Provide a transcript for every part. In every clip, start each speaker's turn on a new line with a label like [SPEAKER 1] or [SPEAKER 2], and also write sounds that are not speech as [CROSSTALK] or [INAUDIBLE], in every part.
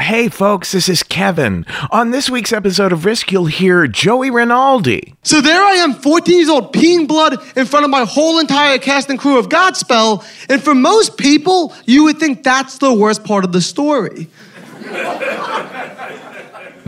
[SPEAKER 1] Hey folks, this is Kevin. On this week's episode of Risk, you'll hear Joey Rinaldi.
[SPEAKER 2] So there I am, 14 years old, peeing blood in front of my whole entire cast and crew of Godspell. And for most people, you would think that's the worst part of the story.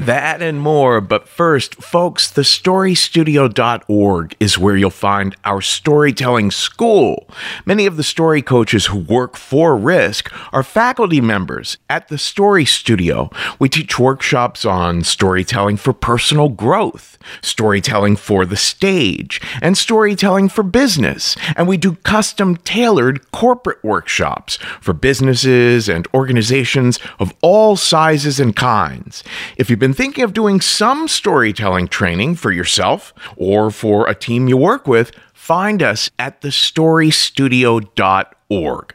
[SPEAKER 1] That and more, but first, folks, thestorystudio.org is where you'll find our storytelling school. Many of the story coaches who work for Risk are faculty members at the Story Studio. We teach workshops on storytelling for personal growth, storytelling for the stage, and storytelling for business. And we do custom tailored corporate workshops for businesses and organizations of all sizes and kinds. If you've been thinking of doing some storytelling training for yourself or for a team you work with, find us at thestorystudio.org.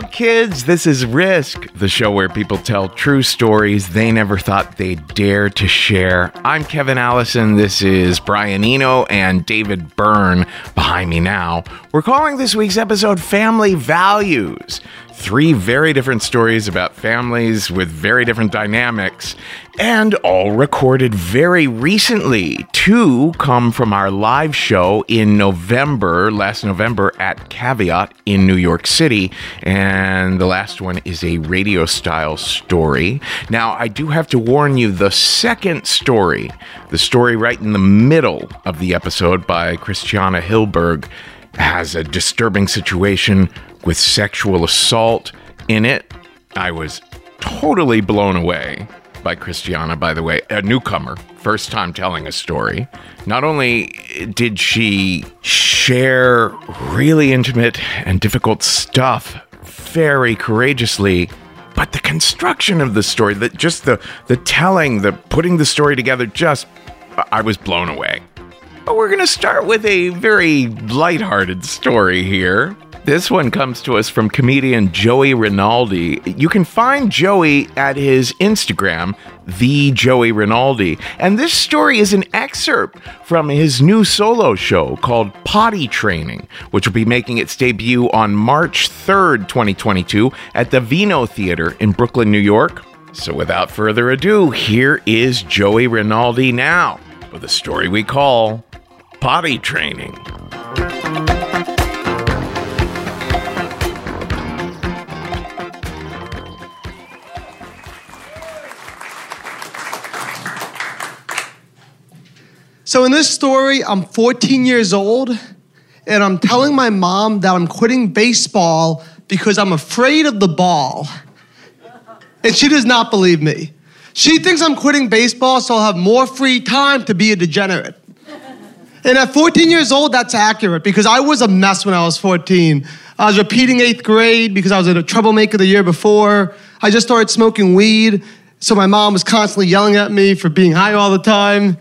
[SPEAKER 1] Kids. This is Risk, the show where people tell true stories they never thought they'd dare to share. I'm Kevin Allison. This is Brian Eno and David Byrne behind me now. We're calling this week's episode Family Values. Three very different stories about families with very different dynamics, and all recorded very recently. Two come from our live show in November, last November at Caveat in New York City, and the last one is a radio style story. Now, I do have to warn you the second story, the story right in the middle of the episode by Christiana Hilberg, has a disturbing situation with sexual assault in it. I was totally blown away by Christiana, by the way, a newcomer, first time telling a story. Not only did she share really intimate and difficult stuff very courageously, but the construction of the story, that just the the telling, the putting the story together, just I was blown away. We're going to start with a very lighthearted story here. This one comes to us from comedian Joey Rinaldi. You can find Joey at his Instagram, the Joey Rinaldi. And this story is an excerpt from his new solo show called Potty Training, which will be making its debut on March 3rd, 2022, at the Vino Theater in Brooklyn, New York. So without further ado, here is Joey Rinaldi now with a story we call Potty Training.
[SPEAKER 2] So in this story, I'm 14 years old, and I'm telling my mom that I'm quitting baseball because I'm afraid of the ball. And she does not believe me. She thinks I'm quitting baseball so I'll have more free time to be a degenerate. And at 14 years old, that's accurate because I was a mess when I was 14. I was repeating eighth grade because I was a troublemaker the year before. I just started smoking weed, so my mom was constantly yelling at me for being high all the time.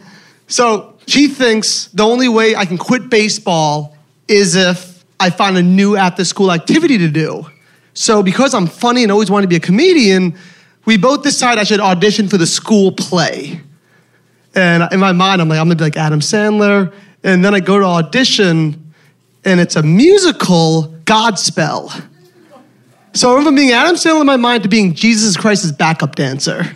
[SPEAKER 2] So she thinks the only way I can quit baseball is if I find a new after school activity to do. So because I'm funny and always wanted to be a comedian, we both decide I should audition for the school play. And in my mind, I'm like, I'm gonna be like Adam Sandler. And then I go to audition, and it's a musical Godspell. So I went from being Adam Sandler in my mind to being Jesus Christ's backup dancer.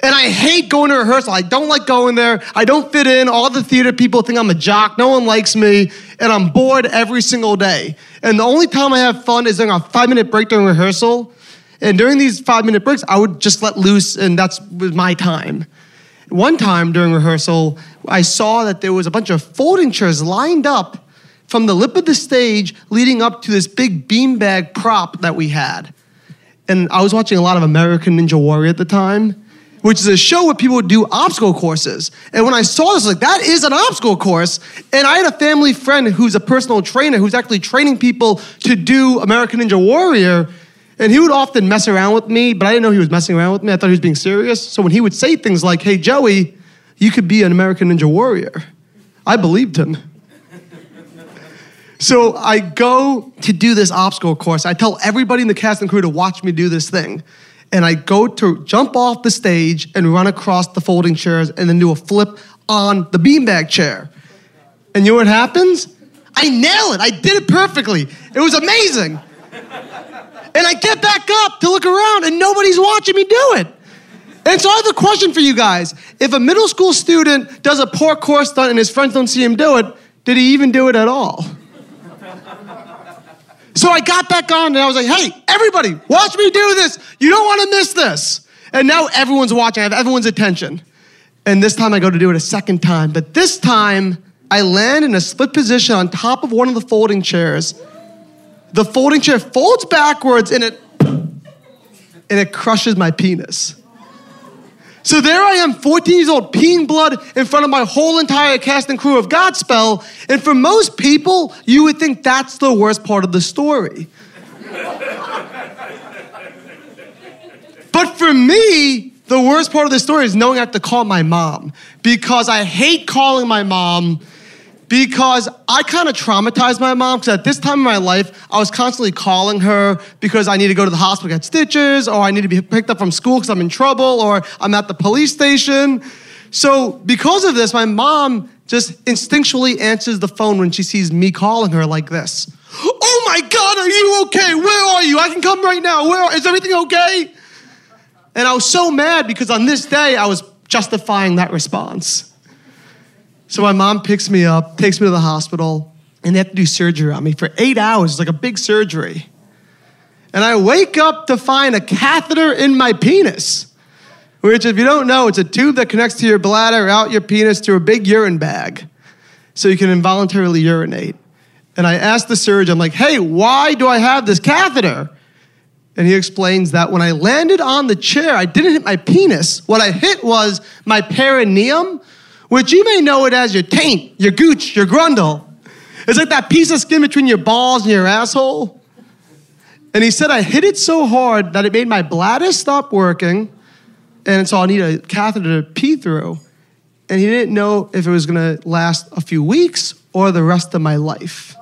[SPEAKER 2] And I hate going to rehearsal. I don't like going there. I don't fit in. All the theater people think I'm a jock. No one likes me. And I'm bored every single day. And the only time I have fun is during a five minute break during rehearsal. And during these five minute breaks, I would just let loose, and that's my time. One time during rehearsal, I saw that there was a bunch of folding chairs lined up from the lip of the stage leading up to this big beanbag prop that we had. And I was watching a lot of American Ninja Warrior at the time, which is a show where people would do obstacle courses. And when I saw this, I was like, that is an obstacle course. And I had a family friend who's a personal trainer who's actually training people to do American Ninja Warrior. And he would often mess around with me, but I didn't know he was messing around with me. I thought he was being serious. So when he would say things like, hey, Joey, you could be an American Ninja Warrior, I believed him. So I go to do this obstacle course. I tell everybody in the cast and crew to watch me do this thing. And I go to jump off the stage and run across the folding chairs and then do a flip on the beanbag chair. And you know what happens? I nail it. I did it perfectly. It was amazing. And I get back up to look around and nobody's watching me do it. And so I have a question for you guys. If a middle school student does a parkour stunt and his friends don't see him do it, did he even do it at all? So I got back on and I was like, hey, everybody, watch me do this. You don't want to miss this. And now everyone's watching. I have everyone's attention. And this time I go to do it a second time. But this time I land in a split position on top of one of the folding chairs. The folding chair folds backwards and it and it crushes my penis. So there I am, 14 years old, peeing blood in front of my whole entire cast and crew of Godspell. And for most people, you would think that's the worst part of the story. but for me, the worst part of the story is knowing I have to call my mom because I hate calling my mom because I kind of traumatized my mom because at this time in my life, I was constantly calling her because I need to go to the hospital get stitches, or I need to be picked up from school because I'm in trouble, or I'm at the police station. So, because of this, my mom just instinctually answers the phone when she sees me calling her like this Oh my God, are you okay? Where are you? I can come right now. Where is everything okay? And I was so mad because on this day, I was justifying that response. So my mom picks me up, takes me to the hospital, and they have to do surgery on me for eight hours. It's like a big surgery. And I wake up to find a catheter in my penis, which, if you don't know, it's a tube that connects to your bladder, out your penis to a big urine bag, so you can involuntarily urinate. And I asked the surgeon, I'm like, hey, why do I have this catheter? And he explains that when I landed on the chair, I didn't hit my penis. What I hit was my perineum, which you may know it as your taint, your gooch, your grundle. It's like that piece of skin between your balls and your asshole. And he said I hit it so hard that it made my bladder stop working, and so I need a catheter to pee through. And he didn't know if it was gonna last a few weeks or the rest of my life.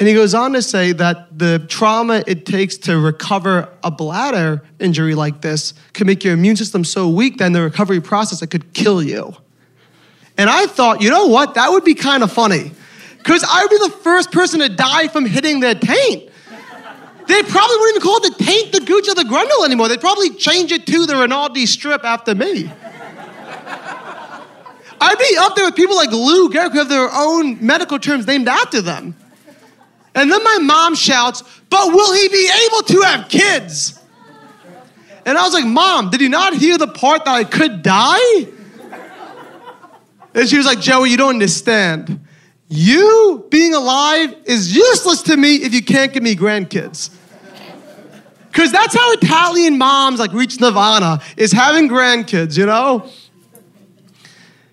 [SPEAKER 2] And he goes on to say that the trauma it takes to recover a bladder injury like this can make your immune system so weak that in the recovery process it could kill you. And I thought, you know what? That would be kind of funny. Because I would be the first person to die from hitting their taint. They probably wouldn't even call it the taint, the gooch, or the grundle anymore. They'd probably change it to the Rinaldi strip after me. I'd be up there with people like Lou Gehrig who have their own medical terms named after them. And then my mom shouts, But will he be able to have kids? And I was like, Mom, did you not hear the part that I could die? And she was like, Joey, you don't understand. You being alive is useless to me if you can't give me grandkids. Because that's how Italian moms like reach nirvana is having grandkids, you know?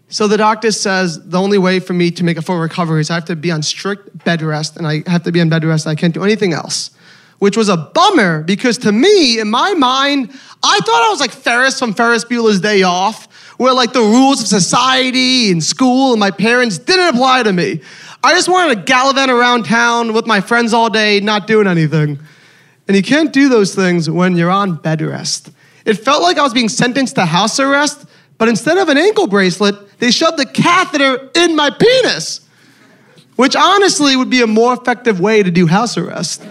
[SPEAKER 2] So the doctor says the only way for me to make a full recovery is I have to be on strict bed rest, and I have to be on bed rest. I can't do anything else, which was a bummer because to me, in my mind, I thought I was like Ferris from Ferris Bueller's Day Off, where like the rules of society and school and my parents didn't apply to me. I just wanted to gallivant around town with my friends all day, not doing anything. And you can't do those things when you're on bed rest. It felt like I was being sentenced to house arrest, but instead of an ankle bracelet, they shoved a catheter in my penis, which honestly would be a more effective way to do house arrest.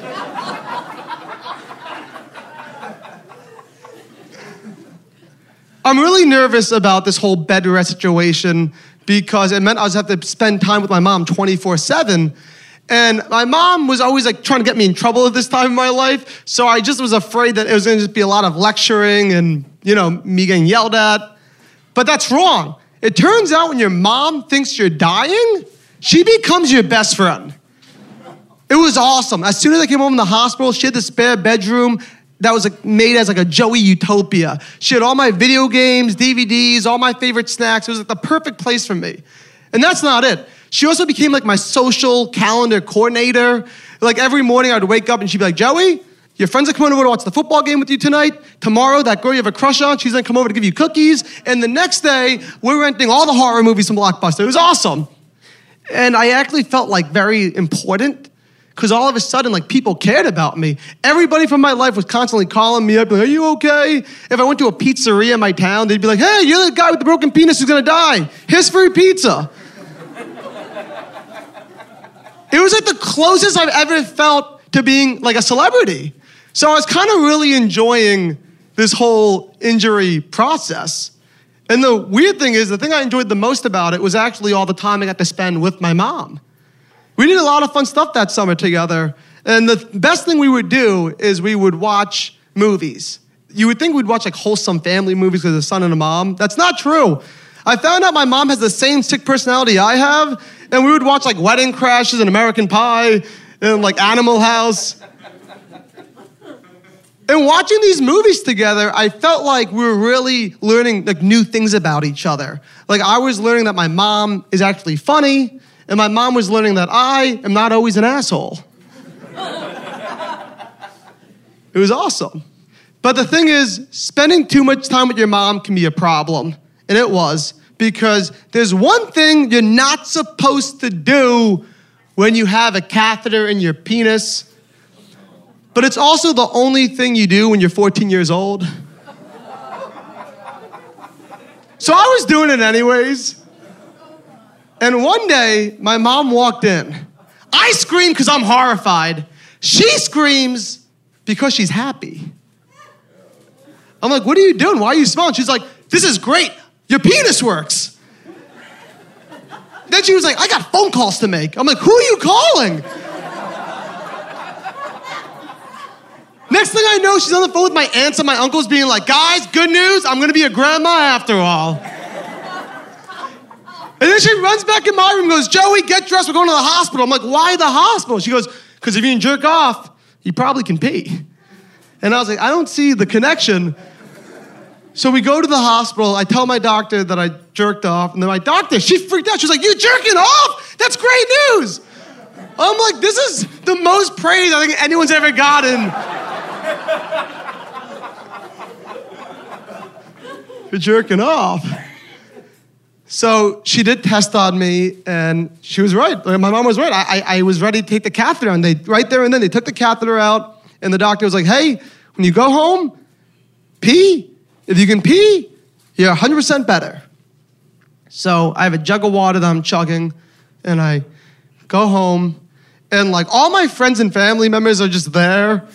[SPEAKER 2] I'm really nervous about this whole bed rest situation because it meant I was have to spend time with my mom 24 7. And my mom was always like trying to get me in trouble at this time in my life. So I just was afraid that it was gonna just be a lot of lecturing and, you know, me getting yelled at. But that's wrong. It turns out when your mom thinks you're dying, she becomes your best friend. It was awesome. As soon as I came home from the hospital, she had the spare bedroom that was like made as like a Joey utopia. She had all my video games, DVDs, all my favorite snacks. It was like the perfect place for me. And that's not it. She also became like my social calendar coordinator. Like every morning I'd wake up and she'd be like, Joey, your friends are coming over to watch the football game with you tonight. Tomorrow, that girl you have a crush on, she's gonna come over to give you cookies. And the next day, we're renting all the horror movies from Blockbuster. It was awesome. And I actually felt like very important because all of a sudden, like people cared about me. Everybody from my life was constantly calling me up, like, "Are you okay?" If I went to a pizzeria in my town, they'd be like, "Hey, you're the guy with the broken penis who's gonna die. Here's free pizza." it was like the closest I've ever felt to being like a celebrity. So I was kind of really enjoying this whole injury process. And the weird thing is, the thing I enjoyed the most about it was actually all the time I got to spend with my mom. We did a lot of fun stuff that summer together. And the best thing we would do is we would watch movies. You would think we'd watch like wholesome family movies with a son and a mom. That's not true. I found out my mom has the same sick personality I have, and we would watch like Wedding Crashers and American Pie and like Animal House. And watching these movies together, I felt like we were really learning like new things about each other. Like I was learning that my mom is actually funny, and my mom was learning that I am not always an asshole. [LAUGHS] it was awesome. But the thing is, spending too much time with your mom can be a problem. And it was, because there's one thing you're not supposed to do when you have a catheter in your penis, but it's also the only thing you do when you're 14 years old. So I was doing it anyways. And one day, my mom walked in. I scream because I'm horrified. She screams because she's happy. I'm like, what are you doing? Why are you smiling? She's like, this is great. Your penis works. Then she was like, I got phone calls to make. I'm like, who are you calling? Next thing I know, she's on the phone with my aunts and my uncles being like, guys, good news, I'm gonna be a grandma after all. And then she runs back in my room and goes, Joey, get dressed, we're going to the hospital. I'm like, why the hospital? She goes, because if you can jerk off, you probably can pee. And I was like, I don't see the connection. So we go to the hospital. I tell my doctor that I jerked off. And then my doctor, she freaked out. She's like, You jerking off? That's great news. I'm like, This is the most praise I think anyone's ever gotten. [LAUGHS] For jerking off. So she did test on me, and she was right. My mom was right. I, I, I, was ready to take the catheter, and they right there and then they took the catheter out, and the doctor was like, "Hey, when you go home, pee. If you can pee, you're 100% better." So I have a jug of water that I'm chugging, and I go home, and like all my friends and family members are just there.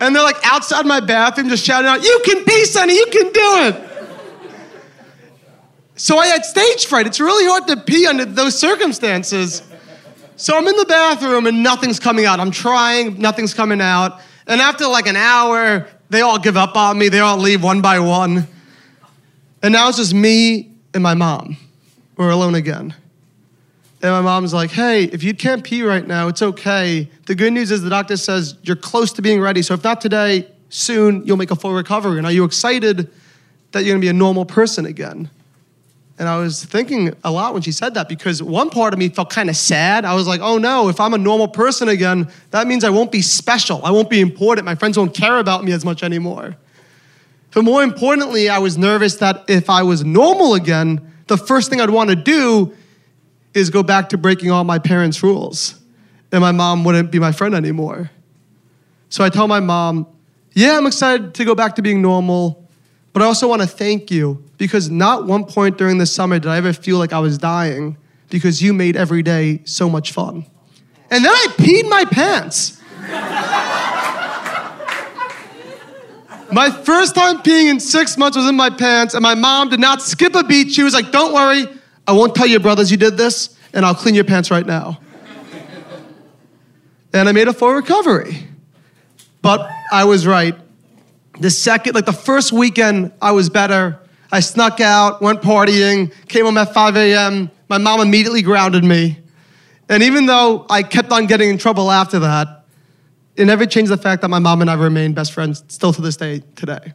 [SPEAKER 2] And they're like outside my bathroom just shouting out, You can pee, Sonny, you can do it. So I had stage fright. It's really hard to pee under those circumstances. So I'm in the bathroom and nothing's coming out. I'm trying, nothing's coming out. And after like an hour, they all give up on me. They all leave one by one. And now it's just me and my mom We're alone again. And my mom's like, hey, if you can't pee right now, it's okay. The good news is the doctor says you're close to being ready. So if not today, soon you'll make a full recovery. And are you excited that you're gonna be a normal person again? And I was thinking a lot when she said that because one part of me felt kind of sad. I was like, oh no, if I'm a normal person again, that means I won't be special. I won't be important. My friends won't care about me as much anymore. But more importantly, I was nervous that if I was normal again, the first thing I'd want to do is go back to breaking all my parents' rules. And my mom wouldn't be my friend anymore. So I tell my mom, yeah, I'm excited to go back to being normal, but I also want to thank you because not one point during the summer did I ever feel like I was dying because you made every day so much fun. And then I peed my pants. my first time peeing in six months was in my pants, and my mom did not skip a beat. She was like, Don't worry, I won't tell your brothers you did this, and I'll clean your pants right now. and I made a full recovery. But I was right. The second, like the first weekend, I was better. I snuck out, went partying, came home at 5 a.m. My mom immediately grounded me. And even though I kept on getting in trouble after that, it never changed the fact that my mom and I remain best friends still to this day today.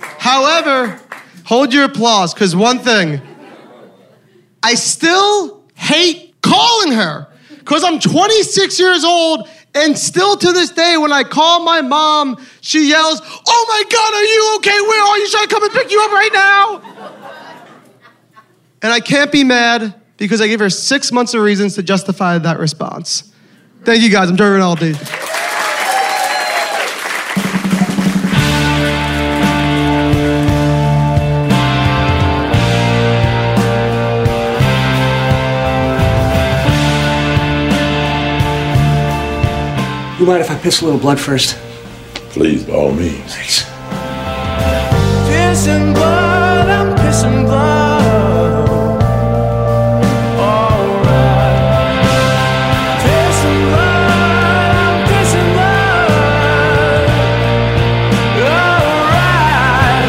[SPEAKER 2] However, hold your applause, because one thing, I still hate calling her because I'm 26 years old and still to this day, when I call my mom, she yells, Oh my God, are you okay? Where are you? Should I come and pick you up right now? and I can't be mad because I gave her six months of reasons to justify that response. Thank you guys. I'm Joey Rinaldi.
[SPEAKER 3] Mind if I piss a little blood first?
[SPEAKER 4] Please, by all means.
[SPEAKER 3] Thanks.
[SPEAKER 5] Pissing blood, I'm pissing blood. Alright. Pissing blood, I'm pissing blood. Alright.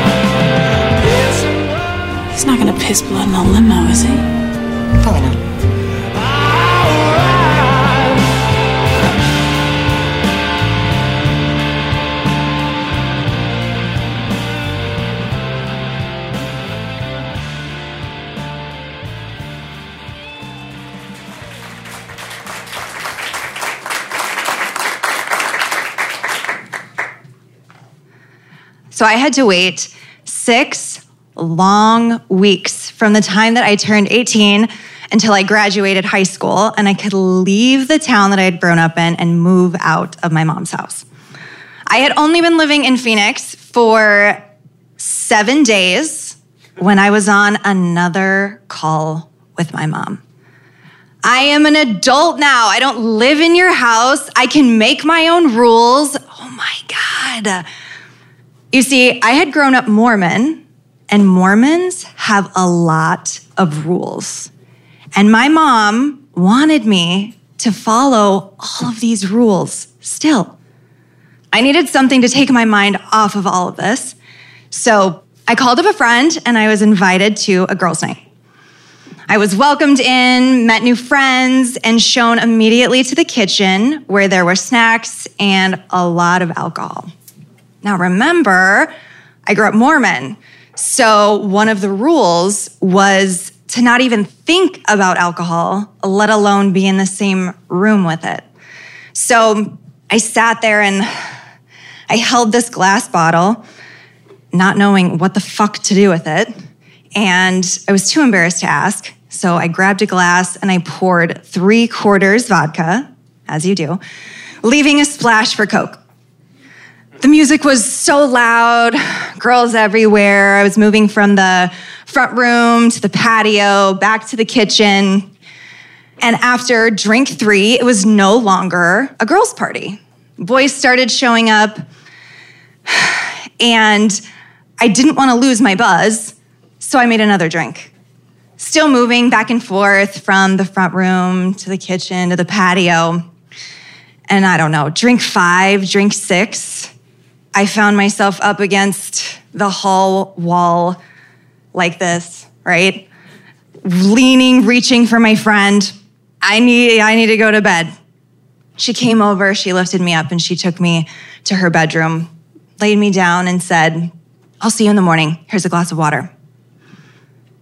[SPEAKER 5] Pissing blood.
[SPEAKER 6] He's not gonna piss blood in a limo, is he?
[SPEAKER 7] Probably not. So I had to wait six long weeks from the time that I turned 18 until I graduated high school and I could leave the town that I had grown up in and move out of my mom's house. I had only been living in Phoenix for seven days when I was on another call with my mom. I am an adult now. I don't live in your house. I can make my own rules. Oh my God. You see, I had grown up Mormon, and Mormons have a lot of rules. And my mom wanted me to follow all of these rules still. I needed something to take my mind off of all of this. So I called up a friend and I was invited to a girls' night. I was welcomed in, met new friends, and shown immediately to the kitchen where there were snacks and a lot of alcohol. Now, remember, I grew up Mormon. So, one of the rules was to not even think about alcohol, let alone be in the same room with it. So, I sat there and I held this glass bottle, not knowing what the fuck to do with it. And I was too embarrassed to ask. So, I grabbed a glass and I poured three quarters vodka, as you do, leaving a splash for Coke. The music was so loud, girls everywhere. I was moving from the front room to the patio, back to the kitchen. And after drink three, it was no longer a girls' party. Boys started showing up, and I didn't want to lose my buzz, so I made another drink. Still moving back and forth from the front room to the kitchen to the patio. And I don't know, drink five, drink six, I found myself up against the hall wall like this, right? leaning, reaching for my friend. I need, I need to go to bed. She came over, she lifted me up, and she took me to her bedroom, laid me down, and said, I'll see you in the morning. Here's a glass of water.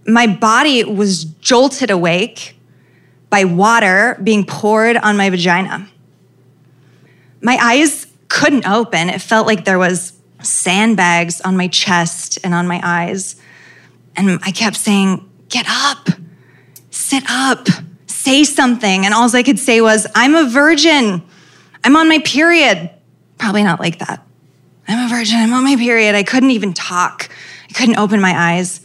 [SPEAKER 7] My body was jolted awake by water being poured on my vagina. My eyes couldn't open. It felt like there was sandbags on my chest and on my eyes. And I kept saying, Get up, sit up, say something. And all I could say was, I'm a virgin. I'm on my period. Probably not like that. I'm a virgin. I'm on my period. I couldn't even talk. I couldn't open my eyes.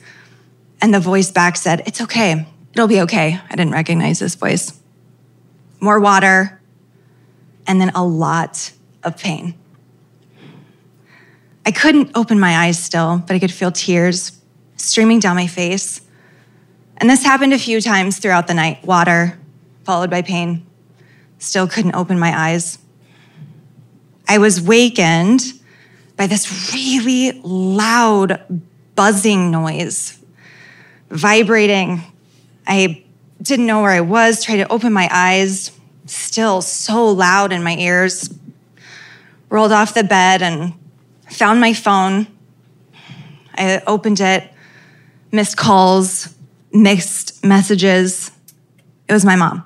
[SPEAKER 7] And the voice back said, It's okay. It'll be okay. I didn't recognize this voice. More water, and then a lot of pain. I couldn't open my eyes still, but I could feel tears streaming down my face. And this happened a few times throughout the night water, followed by pain. Still couldn't open my eyes. I was wakened by this really loud buzzing noise, vibrating. I didn't know where I was, tried to open my eyes, still so loud in my ears. Rolled off the bed and found my phone. I opened it, missed calls, missed messages. It was my mom.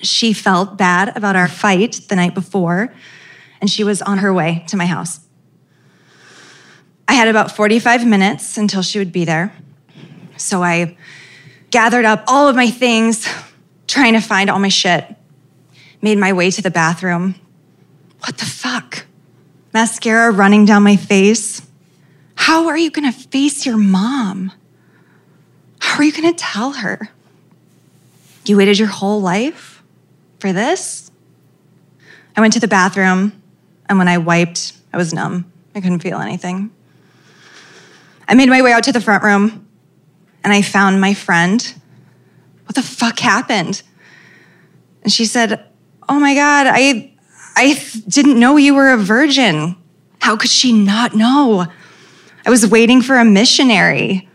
[SPEAKER 7] She felt bad about our fight the night before, and she was on her way to my house. I had about 45 minutes until she would be there. So I gathered up all of my things, trying to find all my shit, made my way to the bathroom. What the fuck? Mascara running down my face. How are you gonna face your mom? How are you gonna tell her? You waited your whole life for this? I went to the bathroom, and when I wiped, I was numb. I couldn't feel anything. I made my way out to the front room, and I found my friend. What the fuck happened? And she said, Oh my God, I, I didn't know you were a virgin. How could she not know? I was waiting for a missionary.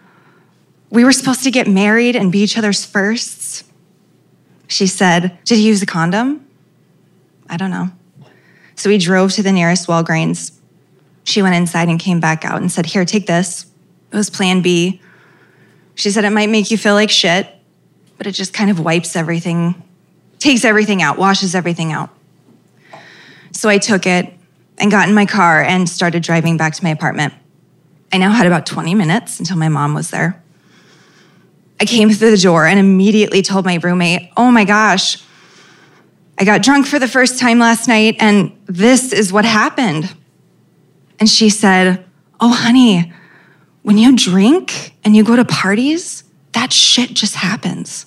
[SPEAKER 7] We were supposed to get married and be each other's firsts. She said, Did he use a condom? I don't know. So we drove to the nearest Walgreens. She went inside and came back out and said, Here, take this. It was plan B. She said, It might make you feel like shit, but it just kind of wipes everything, takes everything out, washes everything out. So I took it and got in my car and started driving back to my apartment. I now had about 20 minutes until my mom was there. I came through the door and immediately told my roommate, Oh my gosh, I got drunk for the first time last night and this is what happened. And she said, Oh, honey, when you drink and you go to parties, that shit just happens.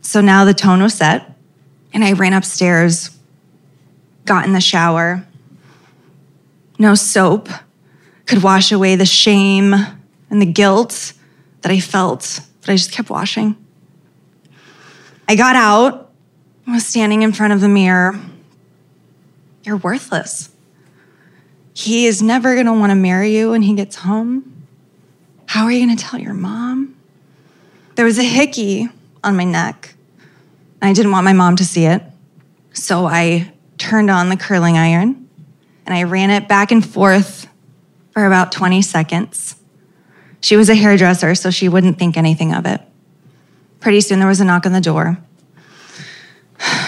[SPEAKER 7] So now the tone was set, and I ran upstairs, got in the shower. No soap could wash away the shame and the guilt that I felt, but I just kept washing. I got out, I was standing in front of the mirror. You're worthless. He is never gonna wanna marry you when he gets home. How are you gonna tell your mom? There was a hickey on my neck, and I didn't want my mom to see it. So I turned on the curling iron and I ran it back and forth for about 20 seconds. She was a hairdresser, so she wouldn't think anything of it. Pretty soon there was a knock on the door.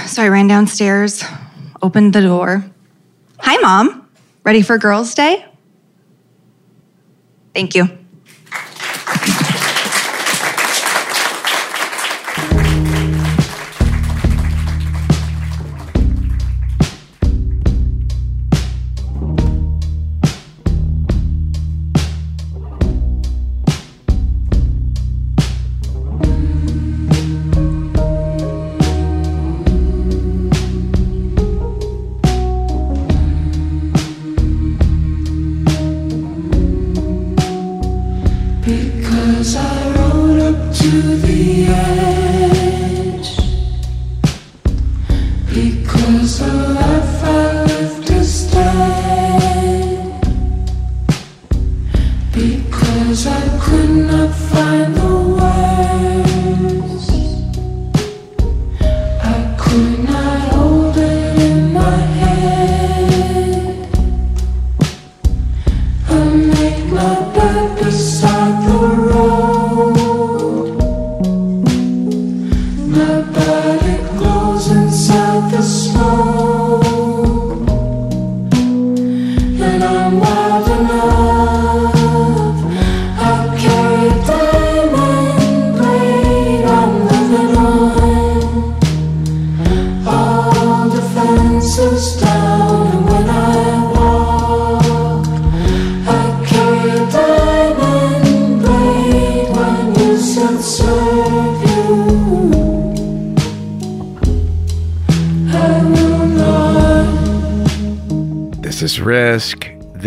[SPEAKER 7] So I ran downstairs, opened the door. Hi, mom. Ready for Girls' Day? Thank you.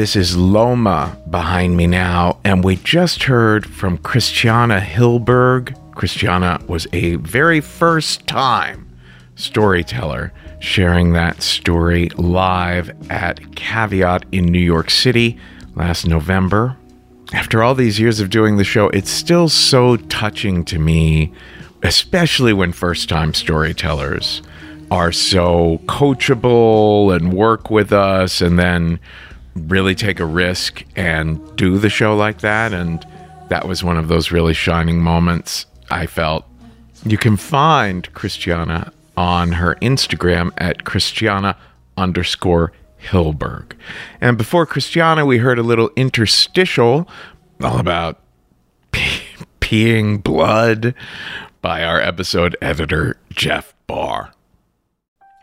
[SPEAKER 1] This is Loma behind me now. And we just heard from Christiana Hilberg. Christiana was a very first time storyteller sharing that story live at Caveat in New York City last November. After all these years of doing the show, it's still so touching to me, especially when first time storytellers are so coachable and work with us and then really take a risk and do the show like that. And that was one of those really shining moments I felt. You can find Christiana on her Instagram at Christiana underscore Hilberg. And before Christiana, we heard a little interstitial all about peeing blood by our episode editor, Jeff Barr.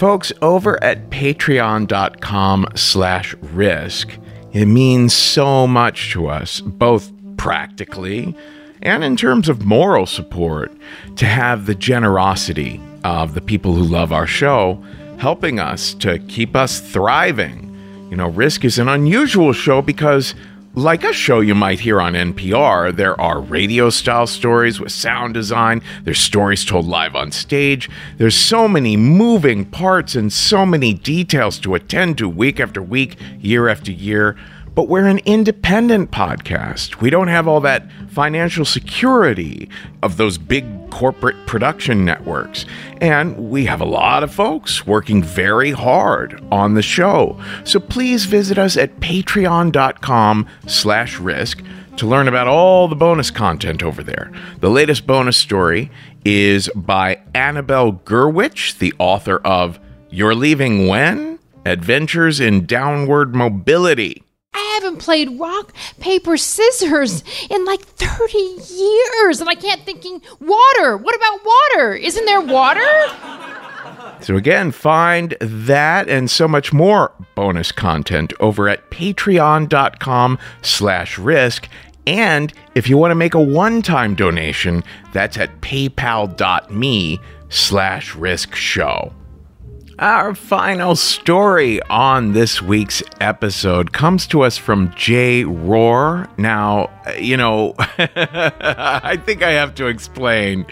[SPEAKER 1] Folks over at patreon.com slash risk it means so much to us both practically and in terms of moral support to have the generosity of the people who love our show helping us to keep us thriving. You know risk is an unusual show because like a show you might hear on NPR, there are radio style stories with sound design, there's stories told live on stage, there's so many moving parts and so many details to attend to week after week, year after year. But we're an independent podcast. We don't have all that financial security of those big corporate production networks. And we have a lot of folks working very hard on the show. So please visit us at patreon.com slash risk to learn about all the bonus content over there. The latest bonus story is by Annabelle Gurwitch, the author of You're Leaving When? Adventures in Downward Mobility.
[SPEAKER 8] I haven't played rock, paper, scissors in like 30 years, and I can't thinking water. What about water? Isn't there water?
[SPEAKER 1] So again, find that and so much more bonus content over at patreon.com slash risk. And if you want to make a one-time donation, that's at paypal.me slash risk show. Our final story on this week's episode comes to us from Jay Rohr. Now, you know, [LAUGHS] I think I have to explain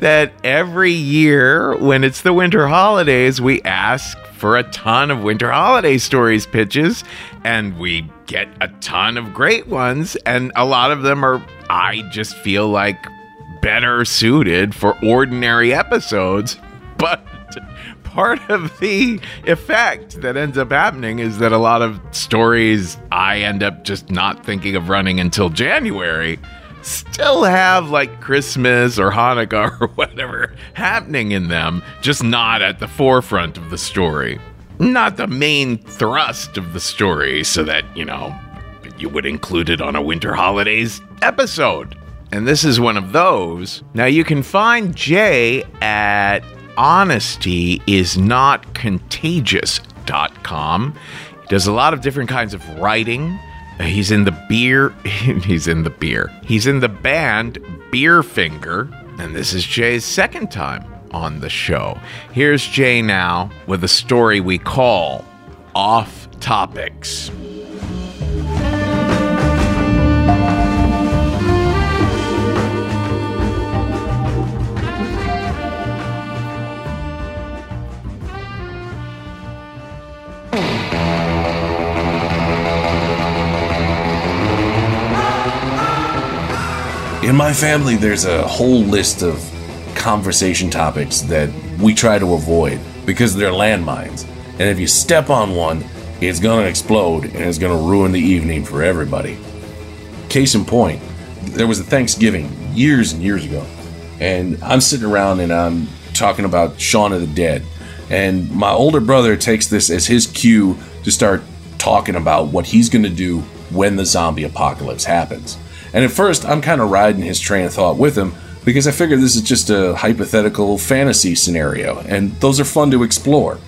[SPEAKER 1] that every year when it's the winter holidays, we ask for a ton of winter holiday stories pitches, and we get a ton of great ones, and a lot of them are, I just feel like, better suited for ordinary episodes. But part of the effect that ends up happening is that a lot of stories I end up just not thinking of running until January still have like Christmas or Hanukkah [LAUGHS] or whatever happening in them, just not at the forefront of the story. Not the main thrust of the story, so that, you know, you would include it on a winter holidays episode. And this is one of those. Now you can find Jay at honesty is not contagious He does a lot of different kinds of writing. He's in the beer. [LAUGHS] He's in the beer. He's in the band Beerfinger. And this is Jay's second time on the show. Here's Jay now with a story we call Off Topics.
[SPEAKER 9] In my family, there's a whole list of conversation topics that we try to avoid because they're landmines. And if you step on one, it's gonna explode and it's gonna ruin the evening for everybody. Case in point, there was a Thanksgiving years and years ago, and I'm sitting around and I'm talking about Shaun of the Dead. And my older brother takes this as his cue to start talking about what he's gonna do when the zombie apocalypse happens. And at first, I'm kind of riding his train of thought with him because I figure this is just a hypothetical fantasy scenario, and those are fun to explore.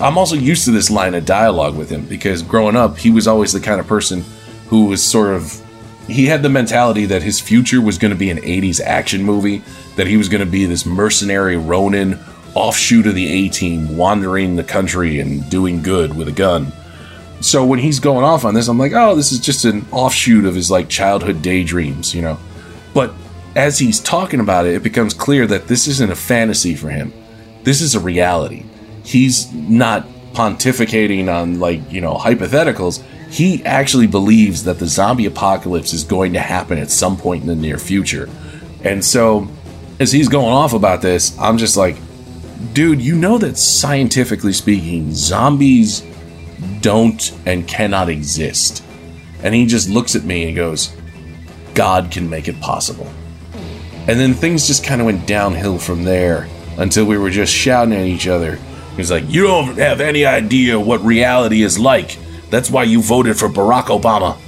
[SPEAKER 9] I'm also used to this line of dialogue with him because growing up, he was always the kind of person who was sort of. He had the mentality that his future was going to be an 80s action movie, that he was going to be this mercenary Ronin offshoot of the A team, wandering the country and doing good with a gun. So when he's going off on this, I'm like, oh, this is just an offshoot of his like childhood daydreams, you know. But as he's talking about it, it becomes clear that this isn't a fantasy for him. This is a reality. He's not pontificating on like, you know, hypotheticals. He actually believes that the zombie apocalypse is going to happen at some point in the near future. And so as he's going off about this, I'm just like, dude, you know that scientifically speaking, zombies don't and cannot exist. And he just looks at me and goes, God can make it possible. And then things just kind of went downhill from there until we were just shouting at each other. He's like, You don't have any idea what reality is like. That's why you voted for Barack Obama.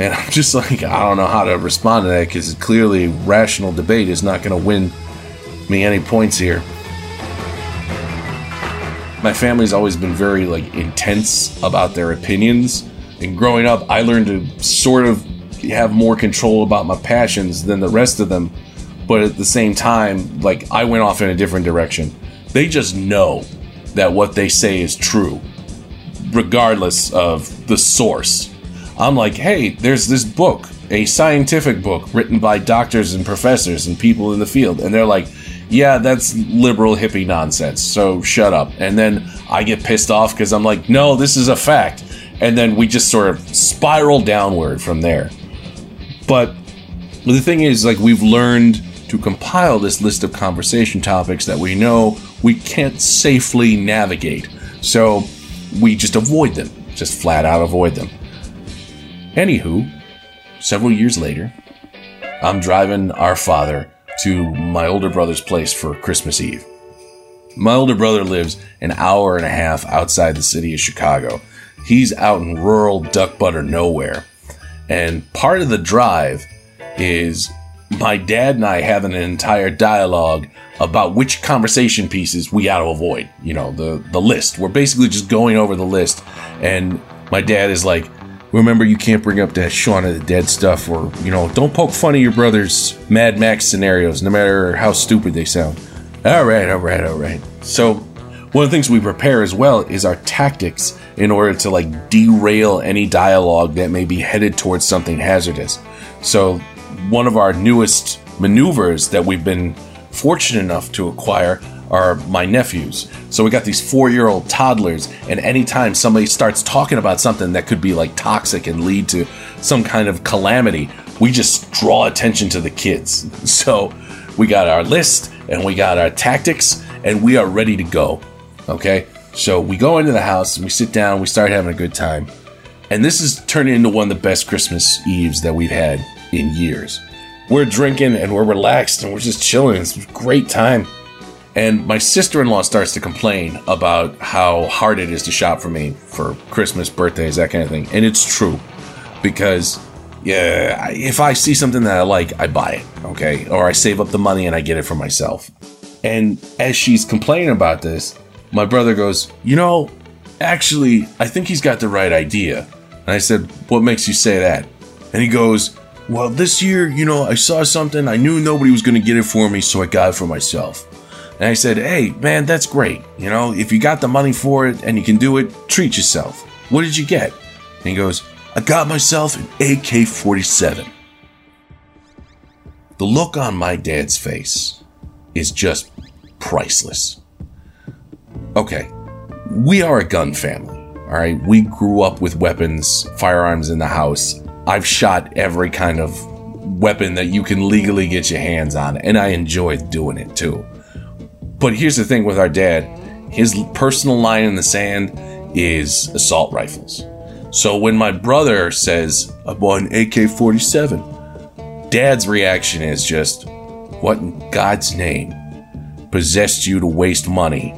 [SPEAKER 9] And I'm just like, I don't know how to respond to that because clearly rational debate is not going to win me any points here my family's always been very like intense about their opinions. And growing up i learned to sort of have more control about my passions than the rest of them. But at the same time like i went off in a different direction. They just know that what they say is true regardless of the source. I'm like hey there's this book a scientific book written by doctors and professors and people in the field. And they're like yeah, that's liberal hippie nonsense, so shut up. And then I get pissed off because I'm like, no, this is a fact. And then we just sort of spiral downward from there. But the thing is, like, we've learned to compile this list of conversation topics that we know we can't safely navigate. So we just avoid them, just flat out avoid them. Anywho, several years later, I'm driving our father to my older brother's place for Christmas Eve. My older brother lives an hour and a half outside the city of Chicago. He's out in rural duck butter nowhere. And part of the drive is my dad and I having an entire dialogue about which conversation pieces we got to avoid. You know, the, the list. We're basically just going over the list. And my dad is like, Remember, you can't bring up that Shaun of the Dead stuff, or, you know, don't poke fun of your brother's Mad Max scenarios, no matter how stupid they sound. All right, all right, all right. So, one of the things we prepare as well is our tactics in order to like derail any dialogue that may be headed towards something hazardous. So, one of our newest maneuvers that we've been fortunate enough to acquire are my nephews. So we got these four year old toddlers, and anytime somebody starts talking about something that could be like toxic and lead to some kind of calamity, we just draw attention to the kids. [LAUGHS] So we got our list and we got our tactics, and we are ready to go. Okay? So we go into the house and we sit down, we start having a good time. And this is turning into one of the best Christmas Eves that we've had in years. We're drinking and we're relaxed and we're just chilling. It's a great time. And my sister in law starts to complain about how hard it is to shop for me for Christmas, birthdays, that kind of thing. And it's true because, yeah, if I see something that I like, I buy it, okay? Or I save up the money and I get it for myself. And as she's complaining about this, my brother goes, You know, Actually, I think he's got the right idea. And I said, What makes you say that? And he goes, Well, this year, you know, I saw something. I knew nobody was going to get it for me, so I got it for myself. And I said, Hey, man, that's great. You know, if you got the money for it and you can do it, treat yourself. What did you get? And he goes, I got myself an AK 47. The look on my dad's face is just priceless. Okay, we are a gun family, all right? We grew up with weapons, firearms in the house. I've shot every kind of weapon that you can legally get your hands on, and I enjoy doing it too. But here's the thing with our dad his personal line in the sand is assault rifles. So when my brother says, I bought an AK 47, dad's reaction is just, What in God's name possessed you to waste money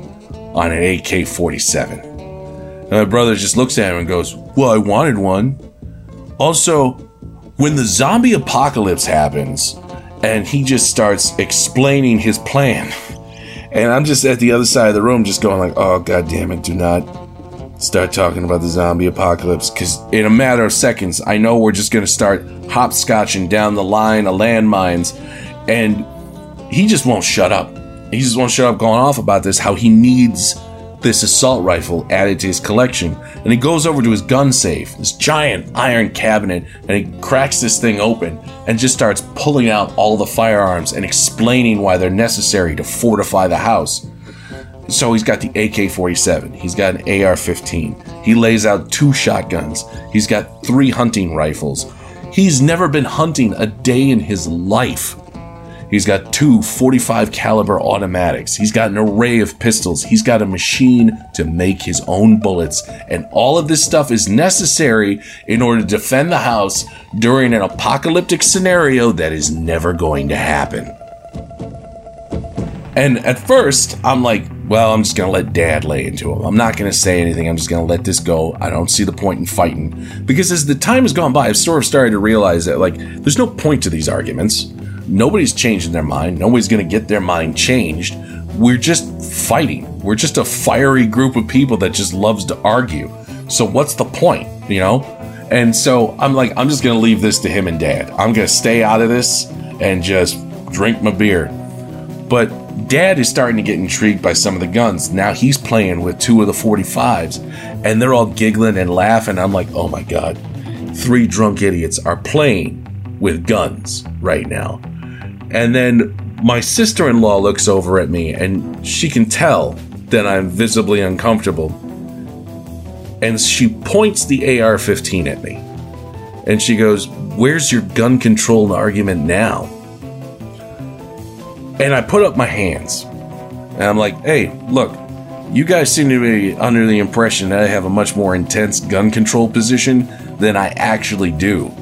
[SPEAKER 9] on an AK 47? And my brother just looks at him and goes, Well, I wanted one. Also, when the zombie apocalypse happens and he just starts explaining his plan, [LAUGHS] and I'm just at the other side of the room just going like, "Oh god damn it, do not start talking about the zombie apocalypse cuz in a matter of seconds, I know we're just going to start hopscotching down the line of landmines and he just won't shut up. He just won't shut up going off about this how he needs this assault rifle added to his collection. And he goes over to his gun safe, this giant iron cabinet, and he cracks this thing open and just starts pulling out all the firearms and explaining why they're necessary to fortify the house. So he's got the AK 47, he's got an AR 15, he lays out two shotguns, he's got three hunting rifles. He's never been hunting a day in his life. He's got two 45 caliber automatics. He's got an array of pistols. He's got a machine to make his own bullets. And all of this stuff is necessary in order to defend the house during an apocalyptic scenario that is never going to happen. And at first, I'm like, well, I'm just going to let dad lay into him. I'm not going to say anything. I'm just going to let this go. I don't see the point in fighting. Because as the time has gone by, I've sort of started to realize that, like, there's no point to these arguments. Nobody's changing their mind. Nobody's going to get their mind changed. We're just fighting. We're just a fiery group of people that just loves to argue. So what's the point, you know? And so I'm like, I'm just going to leave this to him and dad. I'm going to stay out of this and just drink my beer. But dad is starting to get intrigued by some of the guns. Now he's playing with two of the 45s and they're all giggling and laughing. I'm like, oh my God, three drunk idiots are playing with guns right now. And then my sister in law looks over at me and she can tell that I'm visibly uncomfortable. And she points the AR 15 at me. And she goes, Where's your gun control argument now? And I put up my hands. And I'm like, Hey, look, you guys seem to be under the impression that I have a much more intense gun control position than I actually do.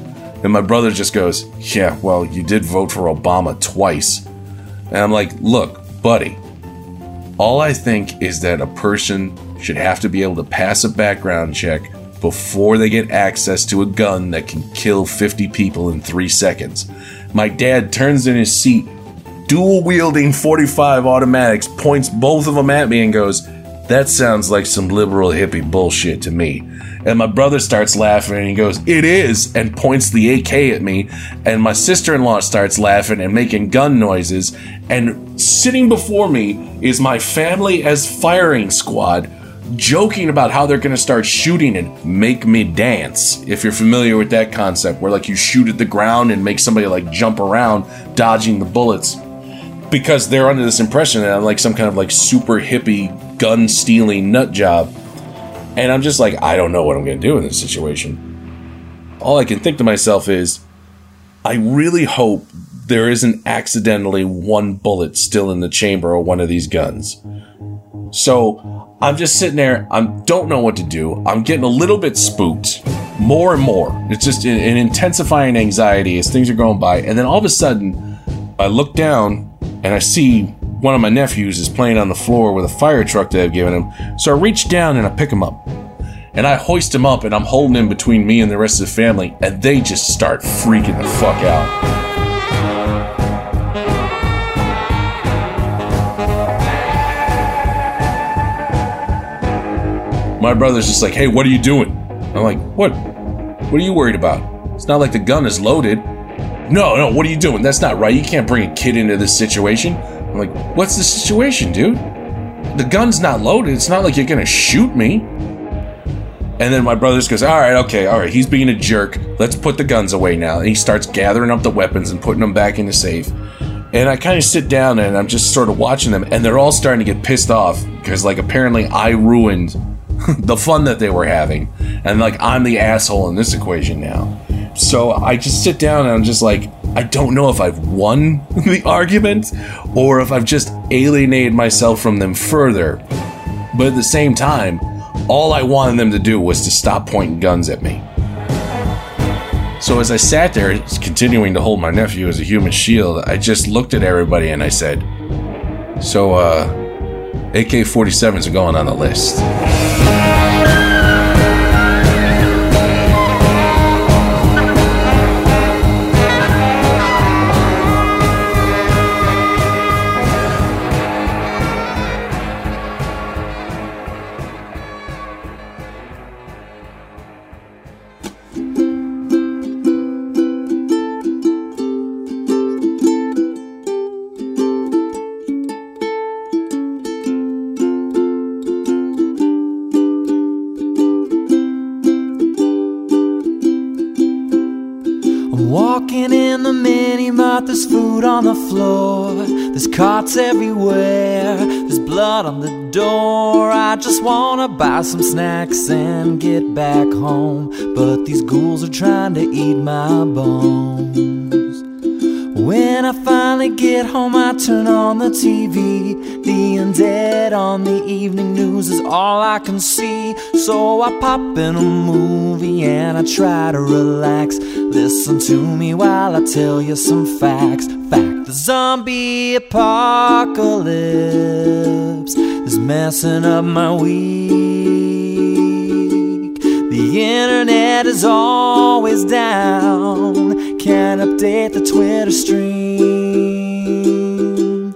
[SPEAKER 9] And my brother just goes, Yeah, well, you did vote for Obama twice. And I'm like, Look, buddy, all I think is that a person should have to be able to pass a background check before they get access to a gun that can kill 50 people in three seconds. My dad turns in his seat, dual wielding 45 automatics, points both of them at me, and goes, That sounds like some liberal hippie bullshit to me. And my brother starts laughing and he goes, It is, and points the AK at me. And my sister in law starts laughing and making gun noises. And sitting before me is my family as firing squad, joking about how they're going to start shooting and make me dance. If you're familiar with that concept, where like you shoot at the ground and make somebody like jump around, dodging the bullets. Because they're under this impression that I'm like some kind of like super hippie gun stealing nut job and I'm just like, I don't know what I'm going to do in this situation. All I can think to myself is, I really hope there isn't accidentally one bullet still in the chamber of one of these guns. So I'm just sitting there. I don't know what to do. I'm getting a little bit spooked, more and more. It's just an, intensifying anxiety as things are going by. And then all of a sudden, I look down and I see one of my nephews is playing on the floor with a fire truck that I've given him. So I reach down and I pick him up. And I hoist him up and I'm holding him between me and the rest of the family. And they just start freaking the fuck out. My brother's just like, hey, what are you doing? I'm like, what? What are you worried about? It's not like the gun is loaded. No, no, what are you doing? That's not right. You can't bring a kid into this situation. I'm like, what's the situation, dude? The gun's not loaded. It's not like you're gonna shoot me. And then my brother just goes, all right, okay, all right, he's being a jerk. Let's put the guns away now. And he starts gathering up the weapons and putting them back in the safe. And I kind of sit down and I'm just sort of watching them, and they're all starting to get pissed off because, like, apparently I ruined [LAUGHS] the fun that they were having. And, like, I'm the asshole in this equation now. So I just sit down and I'm just like, I don't know if I've won [LAUGHS] the argument or if I've just alienated myself from them further. But at the same time, all I wanted them to do was to stop pointing guns at me. So as I sat there, continuing to hold my nephew as a human shield, I just looked at everybody and I said, So, uh, AK 47s are going on the list.
[SPEAKER 5] There's carts everywhere, there's blood on the door. I just wanna buy some snacks and get back home, but these ghouls are trying to eat my bones. When I finally get home, I turn on the TV. The undead on the evening news is all I can see. So I pop in a movie and I try to relax. Listen to me while I tell you some facts. Zombie apocalypse is messing up my week. The internet is always down. Can't update the Twitter stream.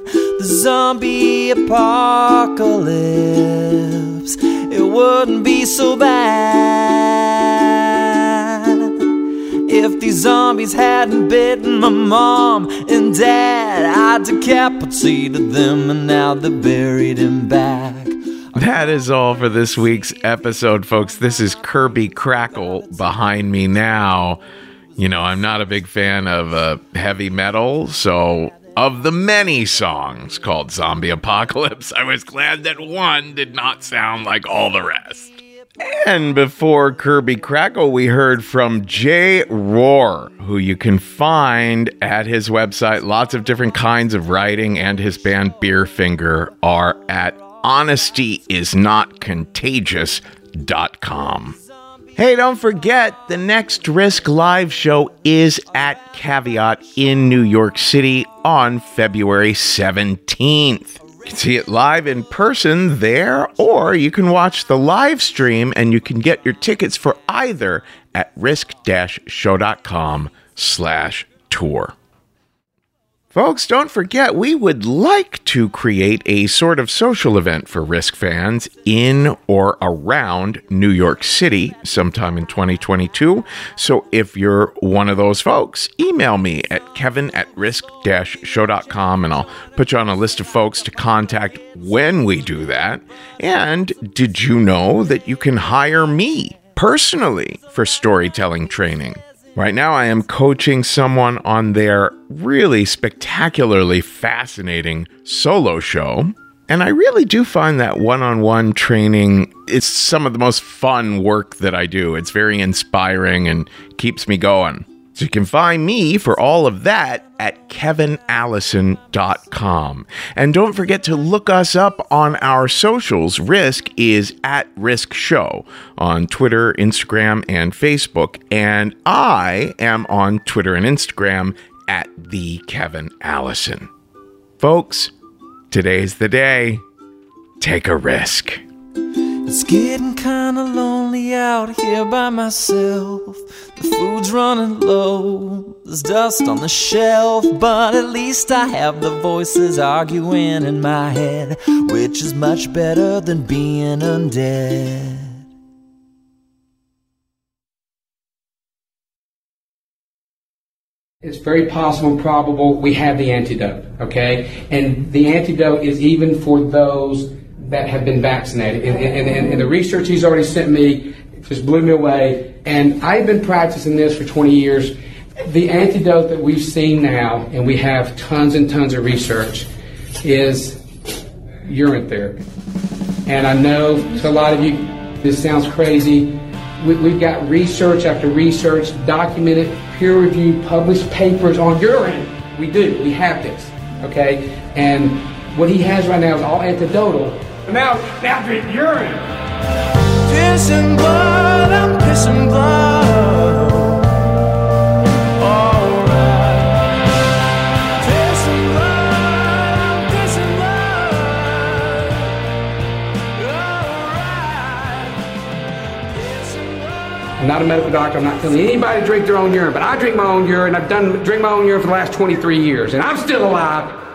[SPEAKER 5] The zombie apocalypse. It wouldn't be so bad if these zombies hadn't bitten my mom and dad. I decapitated them and now they're buried in back.
[SPEAKER 1] That is all for this week's episode, folks. This is Kirby Krackle behind me now. You know, I'm not a big fan of uh, heavy metal, so of the many songs called Zombie Apocalypse, [LAUGHS] I was glad that one did not sound like all the rest. And before Kirby Krackle, we heard from Jay Rohr, who you can find at his website. Lots of different kinds of writing, and his band Beer Finger are at honestyisnotcontagious.com. Hey, don't forget the next Risk Live show is at Caveat in New York City on February 17th. Can see it live in person there, or you can watch the live stream and you can get your tickets for either at risk-show.com slash tour. Folks, don't forget, we would like to create a sort of social event for Risk fans in or around New York City sometime in 2022. So if you're one of those folks, email me at kevin at risk show.com and I'll put you on a list of folks to contact when we do that. And did you know that you can hire me personally for storytelling training? Right now, I am coaching someone on their really spectacularly fascinating solo show. And I really do find that one on one training is some of the most fun work that I do. It's very inspiring and keeps me going. So you can find me for all of that at kevinallison.com. And don't forget to look us up on our socials. Risk is at Risk Show on Twitter, Instagram, and Facebook. And I am on Twitter and Instagram at the Kevin Allison. Folks, today's the day. Take a risk.
[SPEAKER 5] It's getting kinda lonely lonely out here by myself. The food's running low, there's dust on the shelf, but at least I have the voices arguing in my head, which is much better than being undead.
[SPEAKER 10] It's very possible and probable we have the antidote, okay? And the antidote is even for those that have been vaccinated. And, and, and, and the research he's already sent me just blew me away. And I've been practicing this for 20 years. The antidote that we've seen now, and we have tons and tons of research, is urine therapy. And I know to a lot of you, this sounds crazy. We, we've got research after research, documented, peer reviewed, published papers on urine. We do. We have this. Okay? And what he has right now is all antidotal. Now, now drink urine.
[SPEAKER 5] Pissing blood, I'm pissing blood. Alright. Pissing blood, I'm pissing blood.
[SPEAKER 10] I'm not a medical doctor. I'm not telling anybody to drink their own urine, but I drink my own urine. I've done drink my own urine for the last 23 years, and I'm still alive.